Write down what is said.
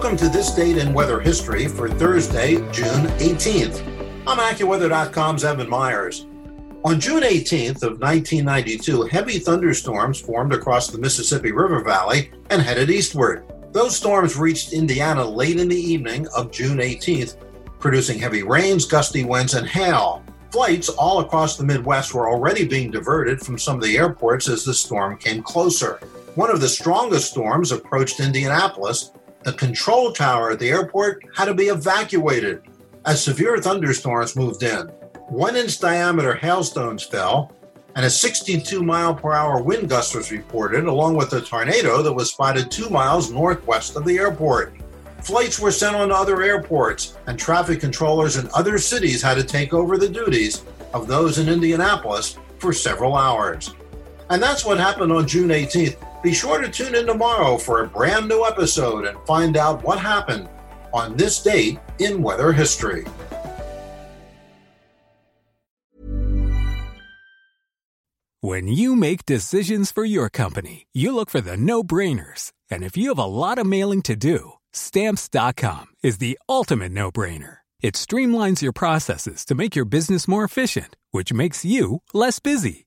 Welcome to this date in weather history for Thursday, June 18th. I'm AccuWeather.com's Evan Myers. On June 18th of 1992, heavy thunderstorms formed across the Mississippi River Valley and headed eastward. Those storms reached Indiana late in the evening of June 18th, producing heavy rains, gusty winds, and hail. Flights all across the Midwest were already being diverted from some of the airports as the storm came closer. One of the strongest storms approached Indianapolis. The control tower at the airport had to be evacuated as severe thunderstorms moved in. One inch diameter hailstones fell, and a 62 mile per hour wind gust was reported, along with a tornado that was spotted two miles northwest of the airport. Flights were sent on to other airports, and traffic controllers in other cities had to take over the duties of those in Indianapolis for several hours. And that's what happened on June 18th. Be sure to tune in tomorrow for a brand new episode and find out what happened on this date in weather history. When you make decisions for your company, you look for the no brainers. And if you have a lot of mailing to do, stamps.com is the ultimate no brainer. It streamlines your processes to make your business more efficient, which makes you less busy.